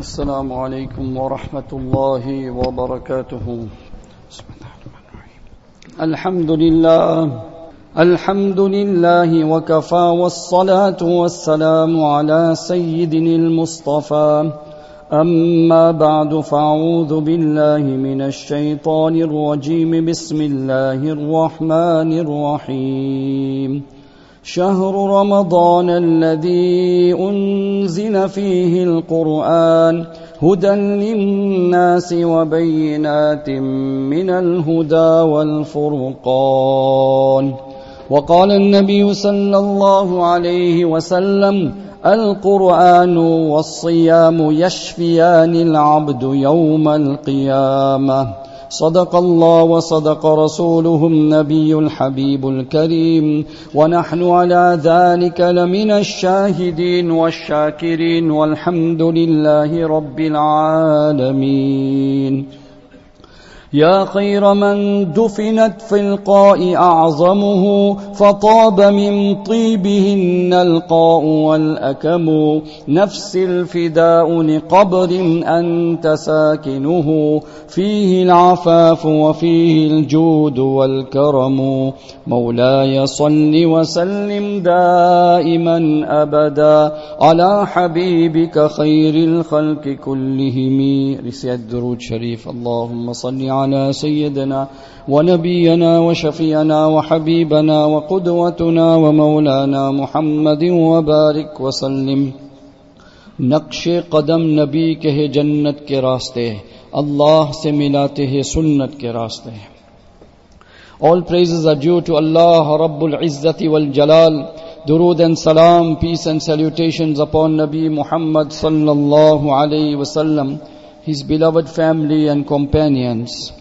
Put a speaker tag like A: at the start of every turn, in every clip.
A: السلام عليكم ورحمة الله وبركاته. بسم الله الرحمن الرحيم الحمد لله الحمد لله وكفى والصلاة والسلام على سيدنا المصطفى. أما بعد فأعوذ بالله من الشيطان الرجيم. بسم الله الرحمن الرحيم. شهر رمضان الذي أنزل فيه القرآن هدى للناس وبينات من الهدى والفرقان. وقال النبي صلى الله عليه وسلم القرآن والصيام يشفيان العبد يوم القيامة. صدق الله وصدق رسوله النبي الحبيب الكريم. ونحن على ذلك لمن الشاهدين والشاكرين والحمد لله رب العالمين. يا خير من دفنت في القاء أعظمه فطاب من طيبهن القاء والأكم. نفس الفداء لقبر أنت ساكنه فيه العفاف وفيه الجود والكرم. مولاي صل وسلم دائما أبدا على حبيبك خير الخلق كلهم. رسالة درود شريف. اللهم صل على على سيدنا ونبينا وشفينا وحبيبنا وقدوتنا ومولانا محمد وبارك وسلم. نقش قدم نبی کہے جنت کے راستے، اللہ سے ملاتے ہیں سنت کے راستے. All praises are due to Allah رب العزت والجلال درود and عزتی peace and salutations upon نبی محمد صلی اللہ علیہ وسلم. His beloved family and companions.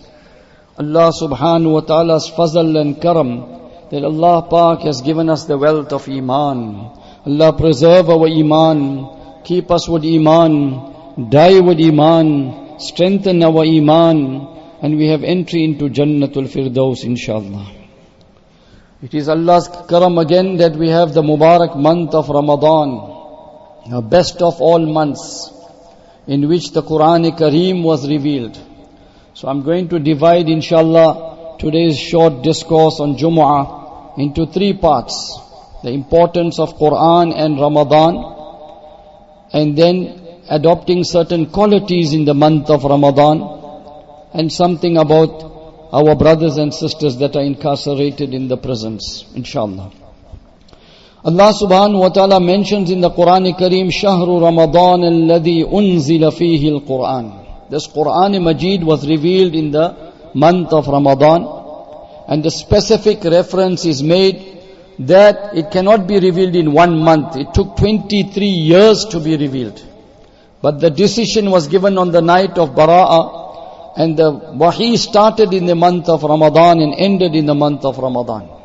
A: Allah subhanahu wa ta'ala's fazl and karam that Allah Pak has given us the wealth of Iman. Allah preserve our Iman, keep us with Iman, die with Iman, strengthen our Iman, and we have entry into Jannatul Firdaus inshallah. It is Allah's karam again that we have the Mubarak month of Ramadan, the best of all months in which the Quran Kareem was revealed. So I'm going to divide inshallah today's short discourse on Jumu'ah into three parts. The importance of Quran and Ramadan and then adopting certain qualities in the month of Ramadan and something about our brothers and sisters that are incarcerated in the prisons, inshallah. Allah subhanahu wa ta'ala mentions in the Quran Kareem, Shahru Ramadan alladhi unzila fihi al-Quran. This Quran Majid was revealed in the month of Ramadan and the specific reference is made that it cannot be revealed in one month. It took 23 years to be revealed. But the decision was given on the night of Bara'ah and the wahi started in the month of Ramadan and ended in the month of Ramadan.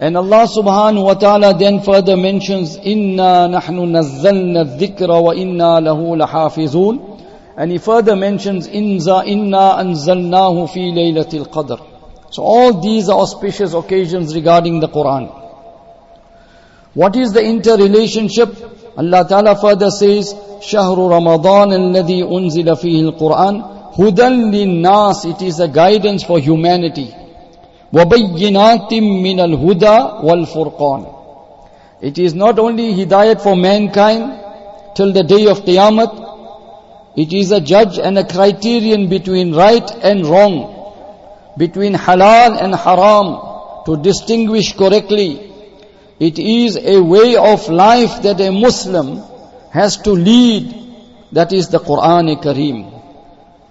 A: And Allah subhanahu wa ta'ala then further mentions, Inna nahnu nazzalna dhikra wa inna lahu lahafizun. And he further mentions, Inza inna anzalnahu fi laylatil qadr. So all these are auspicious occasions regarding the Quran. What is the interrelationship? Allah Ta'ala further says, شهر رمضان الذي أنزل فيه القرآن هدى للناس It is a guidance for humanity. وَبَيِّنَاتٍ مِّنَ الْهُدَى وَالْفُرْقَانِ It is not only hidayat for mankind till the day of Qiyamah, it is a judge and a criterion between right and wrong, between halal and haram, to distinguish correctly. It is a way of life that a Muslim has to lead, that is the Quran Kareem.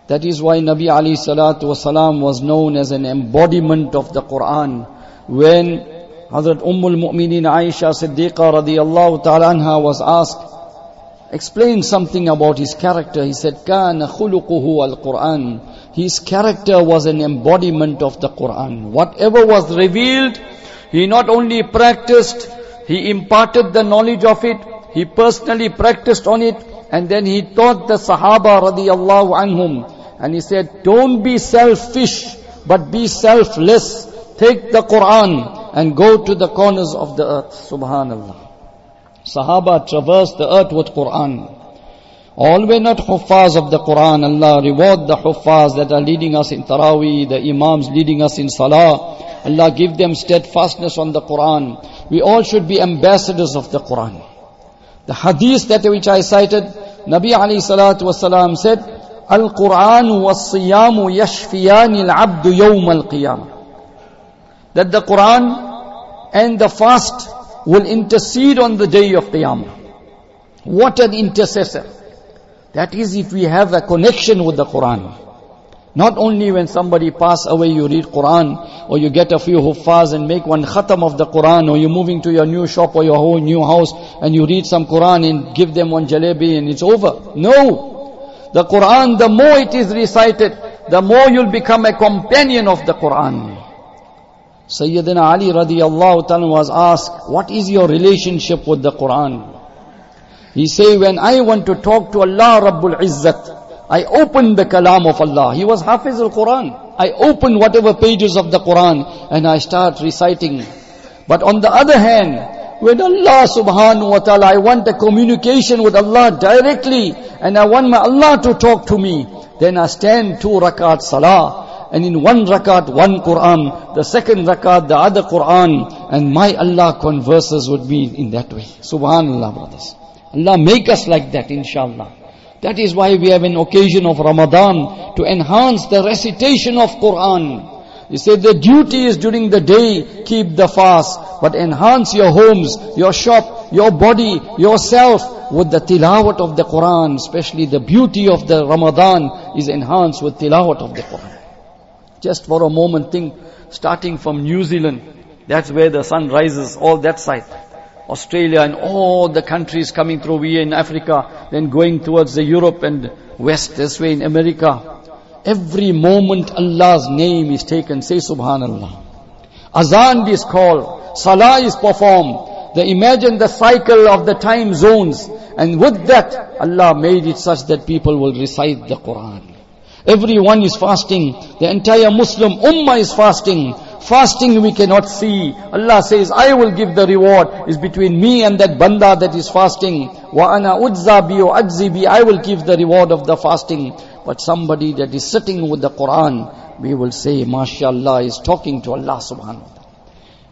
A: That is why Nabi Ali Salatu Wasalam was known as an embodiment of the Quran. When Hazrat Ummul Mu'mineen Aisha Siddiqa radiallahu ta'ala anha was asked, explain something about his character. He said, Kana khuluquhu al-Quran. His character was an embodiment of the Quran. Whatever was revealed, he not only practiced, he imparted the knowledge of it, he personally practiced on it, and then he taught the Sahaba radiallahu anhum. And he said, don't be selfish, but be selfless. Take the Quran and go to the corners of the earth. Subhanallah. Sahaba traversed the earth with Quran. All were not huffaz of the Quran. Allah reward the huffaz that are leading us in Taraweeh, the imams leading us in Salah. Allah give them steadfastness on the Quran. We all should be ambassadors of the Quran. The hadith that which I cited, Nabi alayhi salatu wasalam said, Al-Quran was-siyamu yashfiyani al-abdu yawm al-qiyamah. That the Quran and the fast will intercede on the day of Qiyamah. What an intercessor. That is if we have a connection with the Quran. Not only when somebody pass away you read Quran or you get a few huffaz and make one khatam of the Quran or you're moving to your new shop or your whole new house and you read some Quran and give them one jalebi and it's over. No. The Quran, the more it is recited, the more you'll become a companion of the Quran. Sayyidina Ali radiallahu ta'ala was asked, what is your relationship with the Quran? He say, when I want to talk to Allah Rabbul Izzat, I open the kalam of Allah. He was Hafiz al-Quran. I open whatever pages of the Quran and I start reciting. But on the other hand, when Allah subhanahu wa ta'ala, I want a communication with Allah directly and I want my Allah to talk to me, then I stand two rakat salah and in one rakat one Quran, the second rakat the other Quran and my Allah converses with me in that way. Subhanallah brothers. Allah make us like that, inshallah. That is why we have an occasion of Ramadan to enhance the recitation of Quran. He said the duty is during the day, keep the fast, but enhance your homes, your shop, your body, yourself with the tilawat of the Quran, especially the beauty of the Ramadan is enhanced with tilawat of the Quran. Just for a moment think, starting from New Zealand, that's where the sun rises, all that side. Australia and all the countries coming through here in Africa, then going towards the Europe and West, this way in America. Every moment Allah's name is taken. Say Subhanallah. Azan is called. Salah is performed. They imagine the cycle of the time zones. And with that, Allah made it such that people will recite the Quran. Everyone is fasting. The entire Muslim Ummah is fasting. Fasting we cannot see. Allah says, I will give the reward. Is between me and that banda that is fasting. Wa ana udza bi. I will give the reward of the fasting. But somebody that is sitting with the Quran, we will say, MashaAllah, is talking to Allah subhanahu wa ta'ala.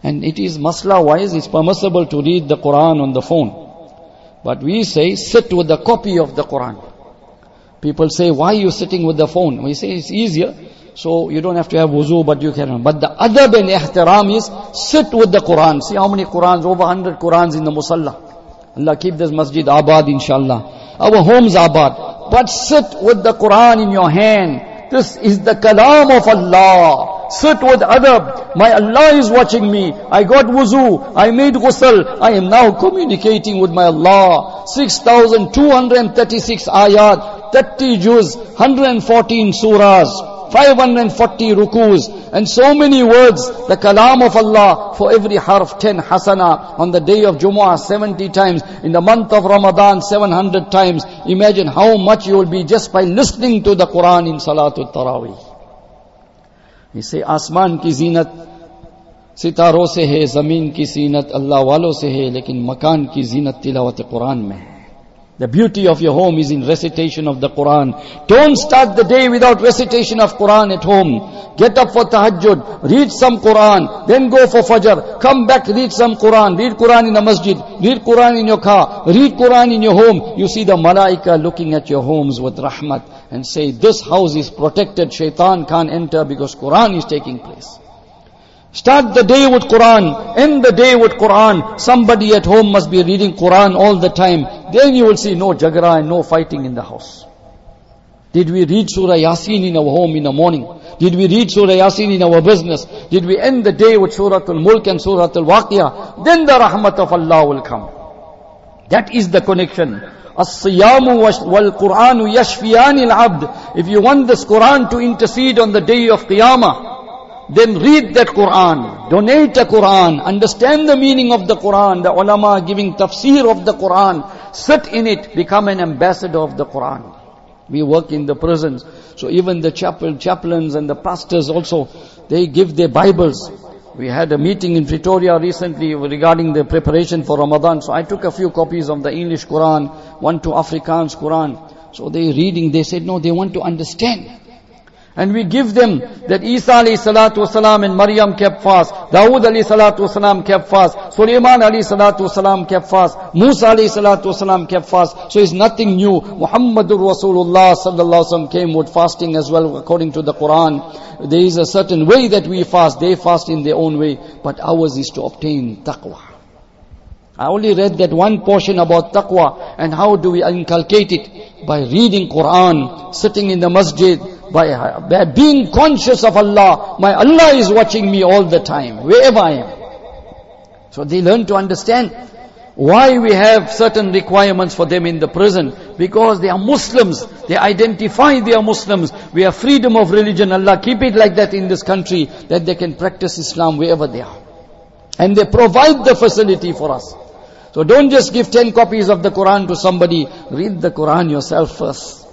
A: And it is masla wise, it's permissible to read the Quran on the phone. But we say, sit with a copy of the Quran. People say, why are you sitting with the phone? We say, it's easier. So you don't have to have wuzu, but you can. But the adab and ihtiram is sit with the Quran. See how many Qurans, over 100 Qurans in the musalla. Allah keep this masjid abad inshallah. Our homes abad. But sit with the Quran in your hand. This is the kalam of Allah. Sit with adab. My Allah is watching me. I got wuzu. I made ghusl. I am now communicating with my Allah. 6,236 ayat, 30 juz, 114 surahs. 540 rukus and so many words, the kalam of Allah for every harf 10 hasana on the day of Jumu'ah 70 times, in the month of Ramadan 700 times. Imagine how much you will be just by listening to the Quran in Salatul Taraweeh. He say, आसमान की जीनत सितारों से है जमीन की सीनत अल्लाह वालों से है लेकिन मकान की जीनत तिलावत कुरान में है The beauty of your home is in recitation of the Quran. Don't start the day without recitation of Quran at home. Get up for tahajjud, read some Quran, then go for fajr, come back, read some Quran, read Quran in a masjid, read Quran in your car, read Quran in your home. You see the malaika looking at your homes with rahmat and say, this house is protected, shaitan can't enter because Quran is taking place. Start the day with Quran, end the day with Quran. Somebody at home must be reading Quran all the time. Then you will see no jagara and no fighting in the house. Did we read Surah Yasin in our home in the morning? Did we read Surah Yasin in our business? Did we end the day with Surah Al-Mulk and Surah Al-Waqiyah? Then the rahmat of Allah will come. That is the connection. الصيام والقرآن يشفيان العبد. If you want this Quran to intercede on the day of Qiyamah, then read that Quran, donate a Quran, understand the meaning of the Quran, the ulama giving tafsir of the Quran, sit in it, become an ambassador of the Quran. We work in the prisons, so even the chapel, chaplains and the pastors also, they give their Bibles. We had a meeting in Pretoria recently regarding the preparation for Ramadan, so I took a few copies of the English Quran, one to Afrikaans Quran. So they reading, they said, no, they want to understand. And we give them that Isa alayhi salatu wasalam and Maryam kept fast. Dawood alayhi salatu wasalam kept fast. Sulaiman alayhi salatu wasalam kept fast. Musa alayhi salatu wasalam kept fast. So it's nothing new. Muhammadur Rasulullah sallallahu wasallam came with fasting as well according to the Quran. There is a certain way that we fast. They fast in their own way. But ours is to obtain taqwa. I only read that one portion about taqwa and how do we inculcate it? By reading Quran, sitting in the masjid, by, by being conscious of Allah. My Allah is watching me all the time, wherever I am. So they learn to understand why we have certain requirements for them in the prison. Because they are Muslims. They identify they are Muslims. We have freedom of religion. Allah keep it like that in this country that they can practice Islam wherever they are. And they provide the facility for us. So don't just give 10 copies of the Quran to somebody. Read the Quran yourself first.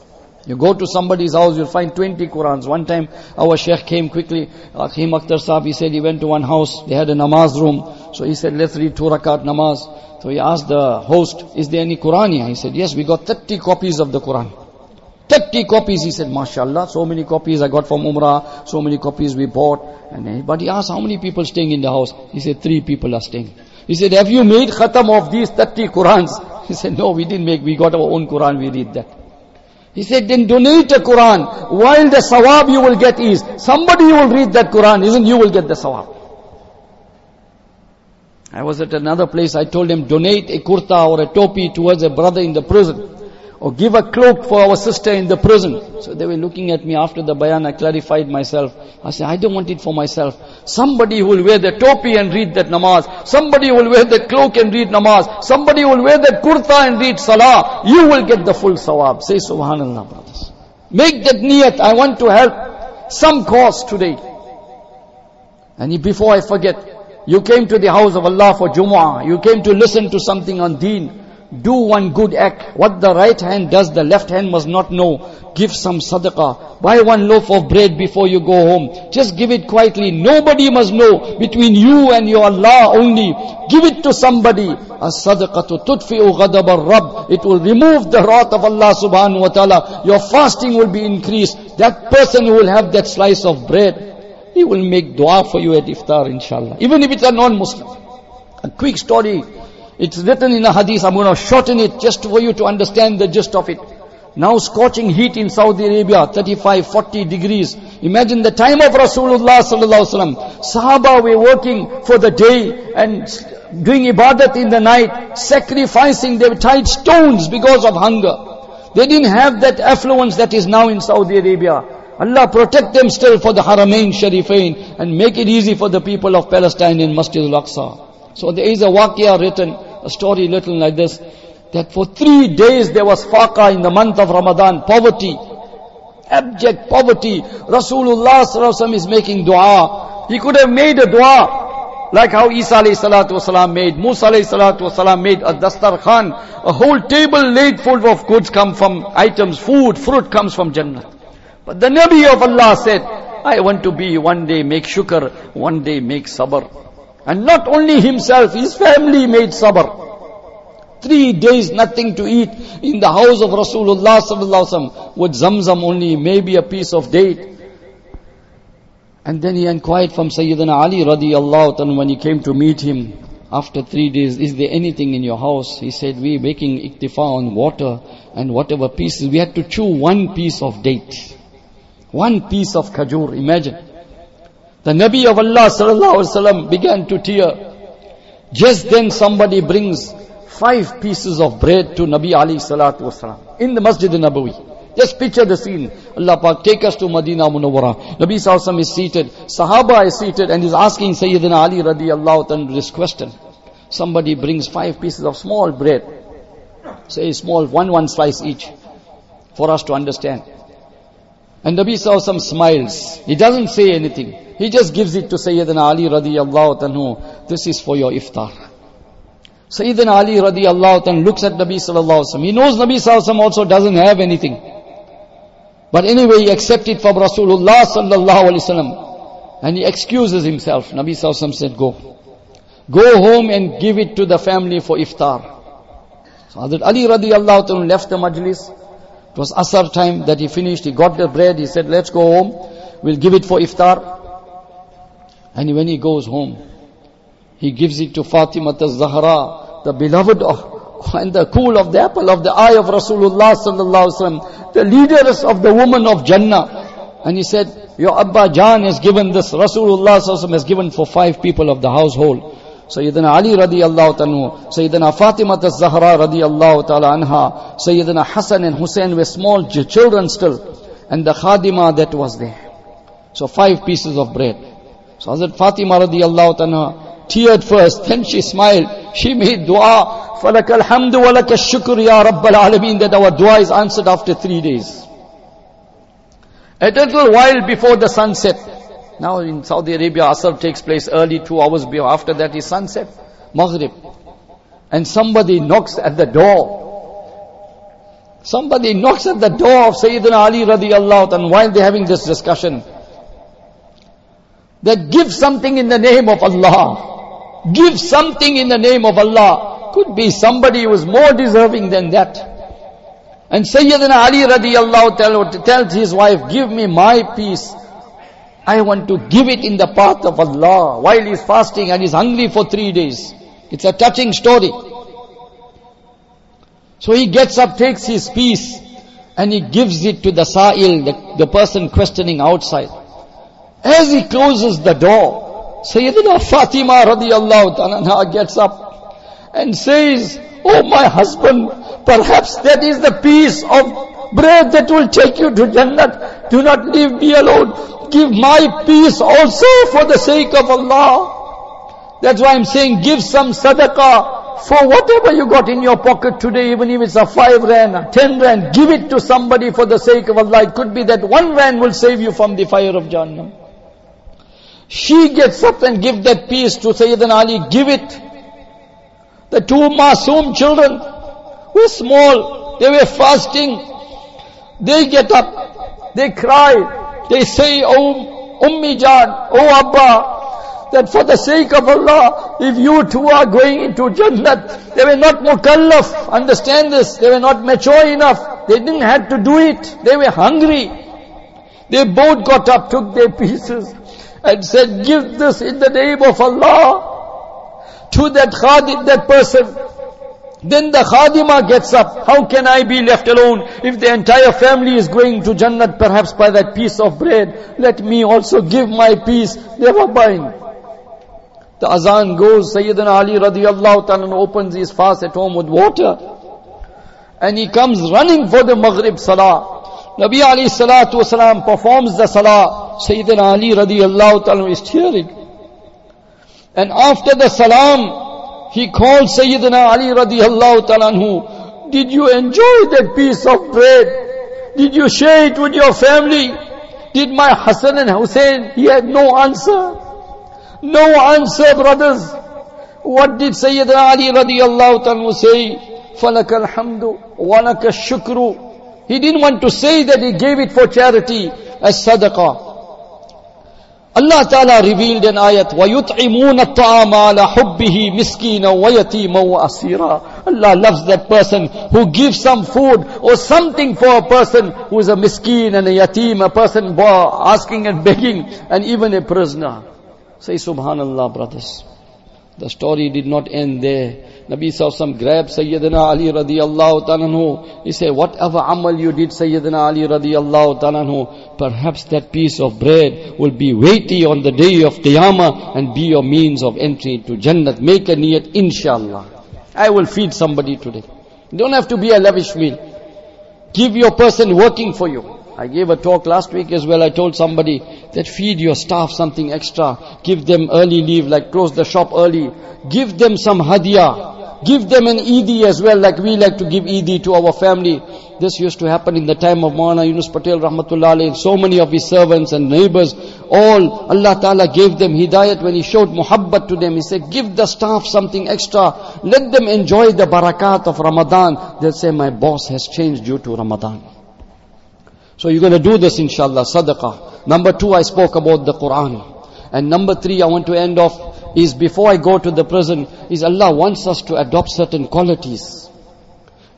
A: You go to somebody's house, you'll find 20 Qurans. One time, our Sheikh came quickly, Hakim Akhtar Sahib, he said he went to one house, they had a namaz room. So he said, let's read two rakat namaz. So he asked the host, is there any Quran here? He said, yes, we got 30 copies of the Quran. 30 copies, he said, mashallah, so many copies I got from Umrah, so many copies we bought. And but he asked, how many people staying in the house? He said, three people are staying. He said, have you made khatam of these 30 Qurans? He said, no, we didn't make, we got our own Quran, we read that. He said, then donate a Quran. While the sawab you will get is, somebody will read that Quran, isn't you will get the sawab. I was at another place, I told him, donate a kurta or a topi towards a brother in the prison or give a cloak for our sister in the prison. So they were looking at me after the bayan, I clarified myself. I said, I don't want it for myself. Somebody who will wear the topi and read that namaz. Somebody who will wear the cloak and read namaz. Somebody who will wear the kurta and read salah. You will get the full sawab. Say subhanallah brothers. Make that niyat, I want to help some cause today. And before I forget, you came to the house of Allah for Jumu'ah. You came to listen to something on deen do one good act. What the right hand does, the left hand must not know. Give some sadaqah. Buy one loaf of bread before you go home. Just give it quietly. Nobody must know. Between you and your Allah only. Give it to somebody. As-sadaqatu tudfi'u ghadab al-Rabb. It will remove the wrath of Allah subhanahu wa ta'ala. Your fasting will be increased. That person who will have that slice of bread, he will make dua for you at iftar inshallah. Even if it's a non-Muslim. A quick story it's written in a hadith, I'm going to shorten it just for you to understand the gist of it. Now scorching heat in Saudi Arabia, 35, 40 degrees. Imagine the time of Rasulullah sallallahu alaihi wasallam. Sahaba were working for the day and doing ibadat in the night, sacrificing, they tied stones because of hunger. They didn't have that affluence that is now in Saudi Arabia. Allah protect them still for the Haramain Sharifain and make it easy for the people of Palestine in Masjid al-Aqsa. So there is a waqia written a story little like this, that for three days there was faqa in the month of Ramadan, poverty, abject poverty. Rasulullah is making dua. He could have made a dua, like how Isa salatu wasalam made, Musa salatu wasalam made a dastar khan, a whole table laid full of goods come from items, food, fruit comes from Jannah. But the Nabi of Allah said, I want to be one day make shukr, one day make sabr. And not only himself, his family made sabr. Three days nothing to eat in the house of Rasulullah sallallahu with zamzam only, maybe a piece of date. And then he inquired from Sayyidina Ali radiallahu anhu when he came to meet him after three days, is there anything in your house? He said, we making iktifa on water and whatever pieces. We had to chew one piece of date. One piece of khajur, imagine. The Nabi of Allah sallallahu alaihi wasallam began to tear. Just then somebody brings five pieces of bread to Nabi Ali salatu wasalam in the Masjid Nabawi. Just picture the scene. Allah Pak, take us to Madinah Munawwara. Nabi Sallallahu is seated. Sahaba is seated and is asking Sayyidina Ali radiallahu anhu this question. Somebody brings five pieces of small bread. Say small, one one slice each. For us to understand. And Nabi Sallallahu smiles. He doesn't say anything. He just gives it to Sayyidina Ali radiallahu anhu. This is for your iftar. Sayyidina Ali radiallahu anhu looks at Nabi sallallahu alaihi He knows Nabi sallallahu also doesn't have anything. But anyway, he accepts it from Rasulullah sallallahu alaihi wasallam. And he excuses himself. Nabi sallallahu said, go. Go home and give it to the family for iftar. So Hazrat Ali radiallahu anhu left the majlis. It was Asr time that he finished. He got the bread. He said, let's go home. We'll give it for iftar. And when he goes home, he gives it to Fatima Zahra, the beloved of, and the cool of the apple of the eye of Rasulullah sallallahu alaihi wasallam, the leaders of the woman of Jannah. And he said, your Abba Jan has given this, Rasulullah sallallahu has given for five people of the household. Sayyidina Ali radiallahu anhu, Sayyidina Fatima Zahra radiallahu ta'ala anha, Sayyidina Hassan and Hussein were small children still, and the khadima that was there. So five pieces of bread. So Hazrat Fatima radiallahu anha teared first, then she smiled. She made dua, فَلَكَ الْحَمْدُ وَلَكَ الشُّكْرُ يَا رَبَّ الْعَالَمِينَ that our dua is answered after three days. A little while before the sunset, now in Saudi Arabia, Asr takes place early, two hours before. After that is sunset, Maghrib. And somebody knocks at the door. Somebody knocks at the door of Sayyidina Ali radiallahu and while they're having this discussion, that give something in the name of Allah. Give something in the name of Allah. Could be somebody who is more deserving than that. And Sayyidina Ali radiallahu tells his wife, give me my piece. I want to give it in the path of Allah while he's fasting and he's hungry for three days. It's a touching story. So he gets up, takes his piece, and he gives it to the sa'il, the, the person questioning outside. As he closes the door, Sayyidina Fatima radiallahu anha gets up and says, Oh my husband, perhaps that is the piece of bread that will take you to Jannah. Do not leave me alone give my piece also for the sake of Allah. That's why I'm saying give some sadaqah for whatever you got in your pocket today, even if it's a five rand, ten rand, give it to somebody for the sake of Allah. It could be that one rand will save you from the fire of Jahannam. She gets up and give that piece to Sayyidina Ali, give it. The two Masoom children were small, they were fasting. They get up, they cry, they say, Oh Ummi Jan, Oh Abba, that for the sake of Allah, if you two are going into Jannat, they were not mukallaf, understand this, they were not mature enough, they didn't have to do it, they were hungry. They both got up, took their pieces, and said, give this in the name of Allah to that khadim, that person. Then the khadima gets up. How can I be left alone if the entire family is going to Jannat perhaps by that piece of bread? Let me also give my piece. never mind. The azan goes, Sayyidina Ali radiallahu ta'ala opens his fast at home with water. And he comes running for the Maghrib Salah. Nabi Ali salatu wasalam performs the Salah. Sayyidina Ali radiallahu ta'ala is tearing. And after the Salam, he called Sayyidina Ali radiallahu ta'ala Did you enjoy that piece of bread? Did you share it with your family? Did my Hassan and Hussein? He had no answer. No answer, brothers. What did Sayyidina Ali radiallahu ta'ala say? فَلَكَ الْحَمْدُ وَلَكَ الشُّكْرُ He didn't want to say that he gave it for charity as sadaqah. Allah Ta'ala revealed an ayat, وَيُطْعِمُونَ الطَّعَامَ عَلَى حُبِّهِ مِسْكِينًا وَيَتِيمًا وَأَسِيرًا Allah loves that person who gives some food or something for a person who is a miskin and a yatim, a person asking and begging, and even a prisoner. Say Subhanallah, brothers. The story did not end there. Nabi Sallallahu grabbed Sayyidina Ali radiallahu ta'ala He said, whatever amal you did Sayyidina Ali radiallahu ta'ala perhaps that piece of bread will be weighty on the day of Qiyamah and be your means of entry into Jannat. Make a niyat, inshallah. I will feed somebody today. You don't have to be a lavish meal. Give your person working for you. I gave a talk last week as well. I told somebody that feed your staff something extra. Give them early leave, like close the shop early. Give them some hadiyah. Give them an Eid as well, like we like to give Eid to our family. This used to happen in the time of Maulana Yunus Patel Rahmatullah alayhi. So many of his servants and neighbors, all Allah Ta'ala gave them hidayat when He showed muhabbat to them. He said, give the staff something extra. Let them enjoy the barakat of Ramadan. They'll say, my boss has changed due to Ramadan. So you're going to do this inshallah, sadaqah. Number two, I spoke about the Quran. And number three, I want to end off is before I go to the prison, is Allah wants us to adopt certain qualities.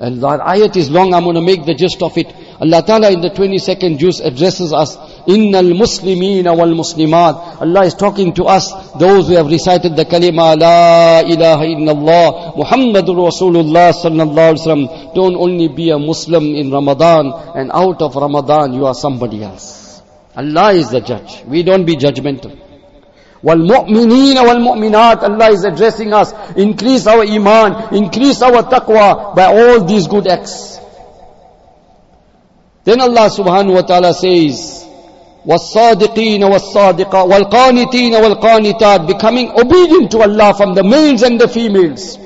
A: And that ayat is long, I'm going to make the gist of it. Allah Ta'ala in the 22nd juz addresses us, Innal Muslimina wal Muslimat. Allah is talking to us, those who have recited the kalima, La ilaha illallah, Muhammadur Rasulullah sallallahu alayhi wa Don't only be a Muslim in Ramadan, and out of Ramadan you are somebody else. Allah is the judge. We don't be judgmental. والمؤمنين والمؤمنات Allah is addressing us increase our iman increase our taqwa by all these good acts Then Allah subhanahu wa ta'ala says, وَالصَّادِقِينَ وَالصَّادِقَةِ وَالْقَانِتِينَ وَالْقَانِتَاتِ Becoming obedient to Allah from the males and the females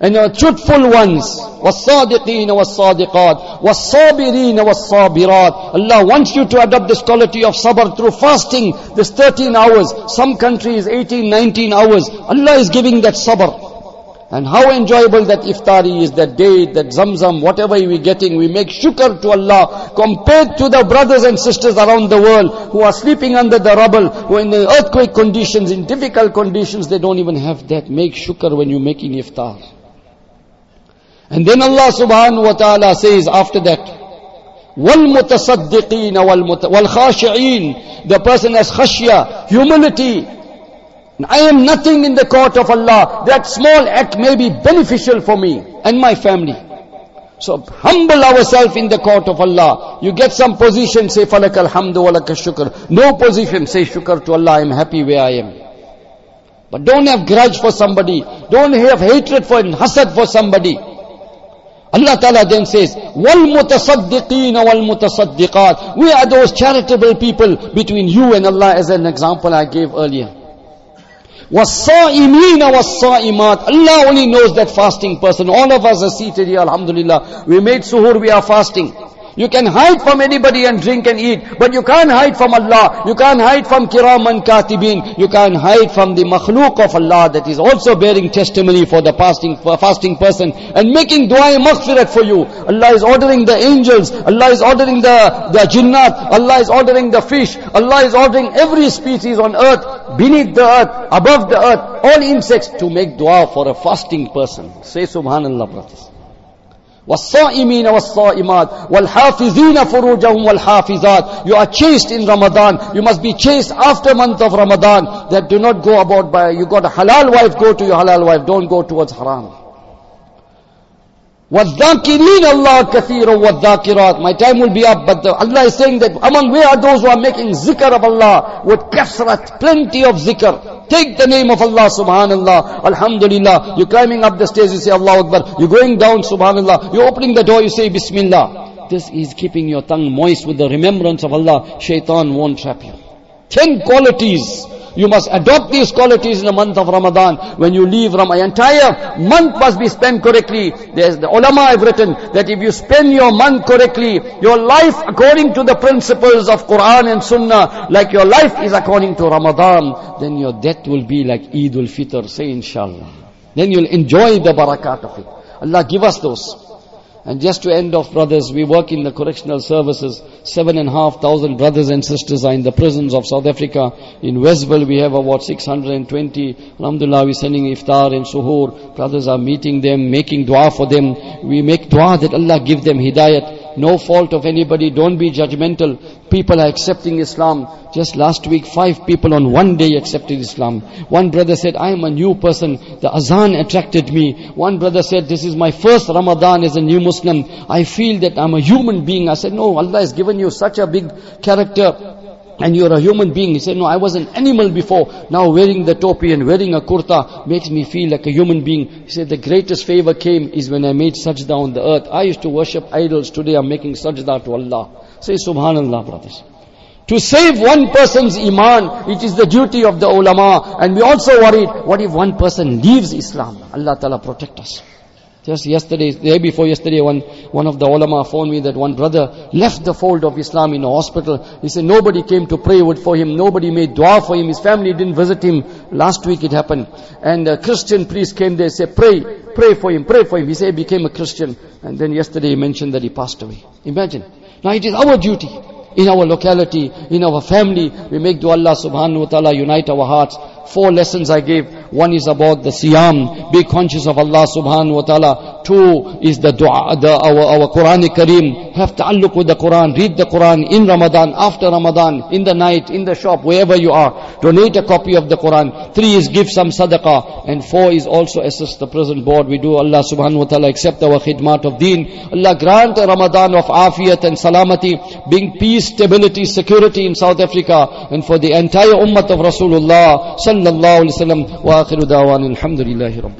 A: and your truthful ones والصادقين والصادقات والصابرين والصابرات Allah wants you to adopt this quality of sabr through fasting this 13 hours some countries 18 19 hours Allah is giving that sabr and how enjoyable that iftari is, that day, that zamzam, whatever we're getting, we make shukr to Allah compared to the brothers and sisters around the world who are sleeping under the rubble, who are in the earthquake conditions, in difficult conditions, they don't even have that. Make shukr when you're making iftar. And then Allah subhanahu wa ta'ala says after that, وَالْمُتَصَدِّقِينَ وَالْخَاشِعِينَ The person has khashya, humility. I am nothing in the court of Allah. That small act may be beneficial for me and my family. So humble ourselves in the court of Allah. You get some position, say falak alhamdu wa shukr. No position, say shukr to Allah, I am happy where I am. But don't have grudge for somebody. Don't have hatred for and hasad for somebody. Allah Ta'ala then says, وَالْمُتَصَدِّقِينَ وَالْمُتَصَدِّقَاتِ We are those charitable people between you and Allah as an example I gave earlier. وَالصَّائِمِينَ وَالصَّائِمَاتِ Allah only knows that fasting person. All of us are seated here, Alhamdulillah. We made suhoor, we are fasting. You can hide from anybody and drink and eat, but you can't hide from Allah. You can't hide from kiraman katibin. You can't hide from the makhluk of Allah that is also bearing testimony for the fasting, for fasting person and making dua maghfirat for you. Allah is ordering the angels. Allah is ordering the, the jinnat. Allah is ordering the fish. Allah is ordering every species on earth, beneath the earth, above the earth, all insects to make dua for a fasting person. Say subhanallah brothers. والصائمين والصائمات والحافظين فروجهم والحافظات you are chaste in Ramadan. You must be chaste after month of Ramadan. That do not go about by you got a halal wife go to your halal wife. Don't go towards haram. وَالذَّاكِرِينَ اللَّهَ كَثِيرًا وَالذَّاكِرَاتِ My time will be up, but the, Allah is saying that among where are those who are making zikr of Allah with kasrat, plenty of zikr. Take the name of Allah, subhanallah, alhamdulillah. You're climbing up the stairs, you say Allah Akbar. You're going down, subhanallah. You're opening the door, you say Bismillah. This is keeping your tongue moist with the remembrance of Allah. Shaitan won't trap you. Ten qualities you must adopt these qualities in the month of Ramadan. When you leave Ramadan, entire month must be spent correctly. There's the ulama have written that if you spend your month correctly, your life according to the principles of Quran and Sunnah, like your life is according to Ramadan, then your death will be like Eid al-Fitr. Say inshallah. Then you'll enjoy the barakat of it. Allah give us those. And just to end off, brothers, we work in the correctional services. Seven and a half thousand brothers and sisters are in the prisons of South Africa. In Westville, we have about 620. Alhamdulillah, we're sending iftar and suhoor. Brothers are meeting them, making dua for them. We make dua that Allah give them hidayat. No fault of anybody. Don't be judgmental. People are accepting Islam. Just last week, five people on one day accepted Islam. One brother said, I am a new person. The azan attracted me. One brother said, this is my first Ramadan as a new Muslim. I feel that I'm a human being. I said, no, Allah has given you such a big character and you're a human being. He said, no, I was an animal before. Now wearing the topi and wearing a kurta makes me feel like a human being. He said, the greatest favor came is when I made sajda on the earth. I used to worship idols. Today I'm making sajda to Allah. Say subhanallah, brothers. To save one person's iman, it is the duty of the ulama. And we also worried, what if one person leaves Islam? Allah Ta'ala protect us. Just yesterday, the day before yesterday, one, one of the ulama phoned me that one brother left the fold of Islam in a hospital. He said nobody came to pray for him, nobody made dua for him, his family didn't visit him. Last week it happened. And a Christian priest came there, and said, pray, pray for him, pray for him. He said he became a Christian. And then yesterday he mentioned that he passed away. Imagine. Now it is our duty in our locality, in our family. We make dua Allah subhanahu wa ta'ala unite our hearts. Four lessons I gave. One is about the siyam. Be conscious of Allah subhanahu wa ta'ala. Two is the dua, the, our, our Quranic Kareem. Have ta'alluq with the Quran. Read the Quran in Ramadan, after Ramadan, in the night, in the shop, wherever you are. Donate a copy of the Quran. Three is give some sadaqah. And four is also assist the present board. We do Allah subhanahu wa ta'ala accept our khidmat of deen. Allah grant a Ramadan of afiyat and salamati, bring peace, stability, security in South Africa, and for the entire ummah of Rasulullah sallallahu alaihi wasallam. وآخر دعوان الحمد لله رب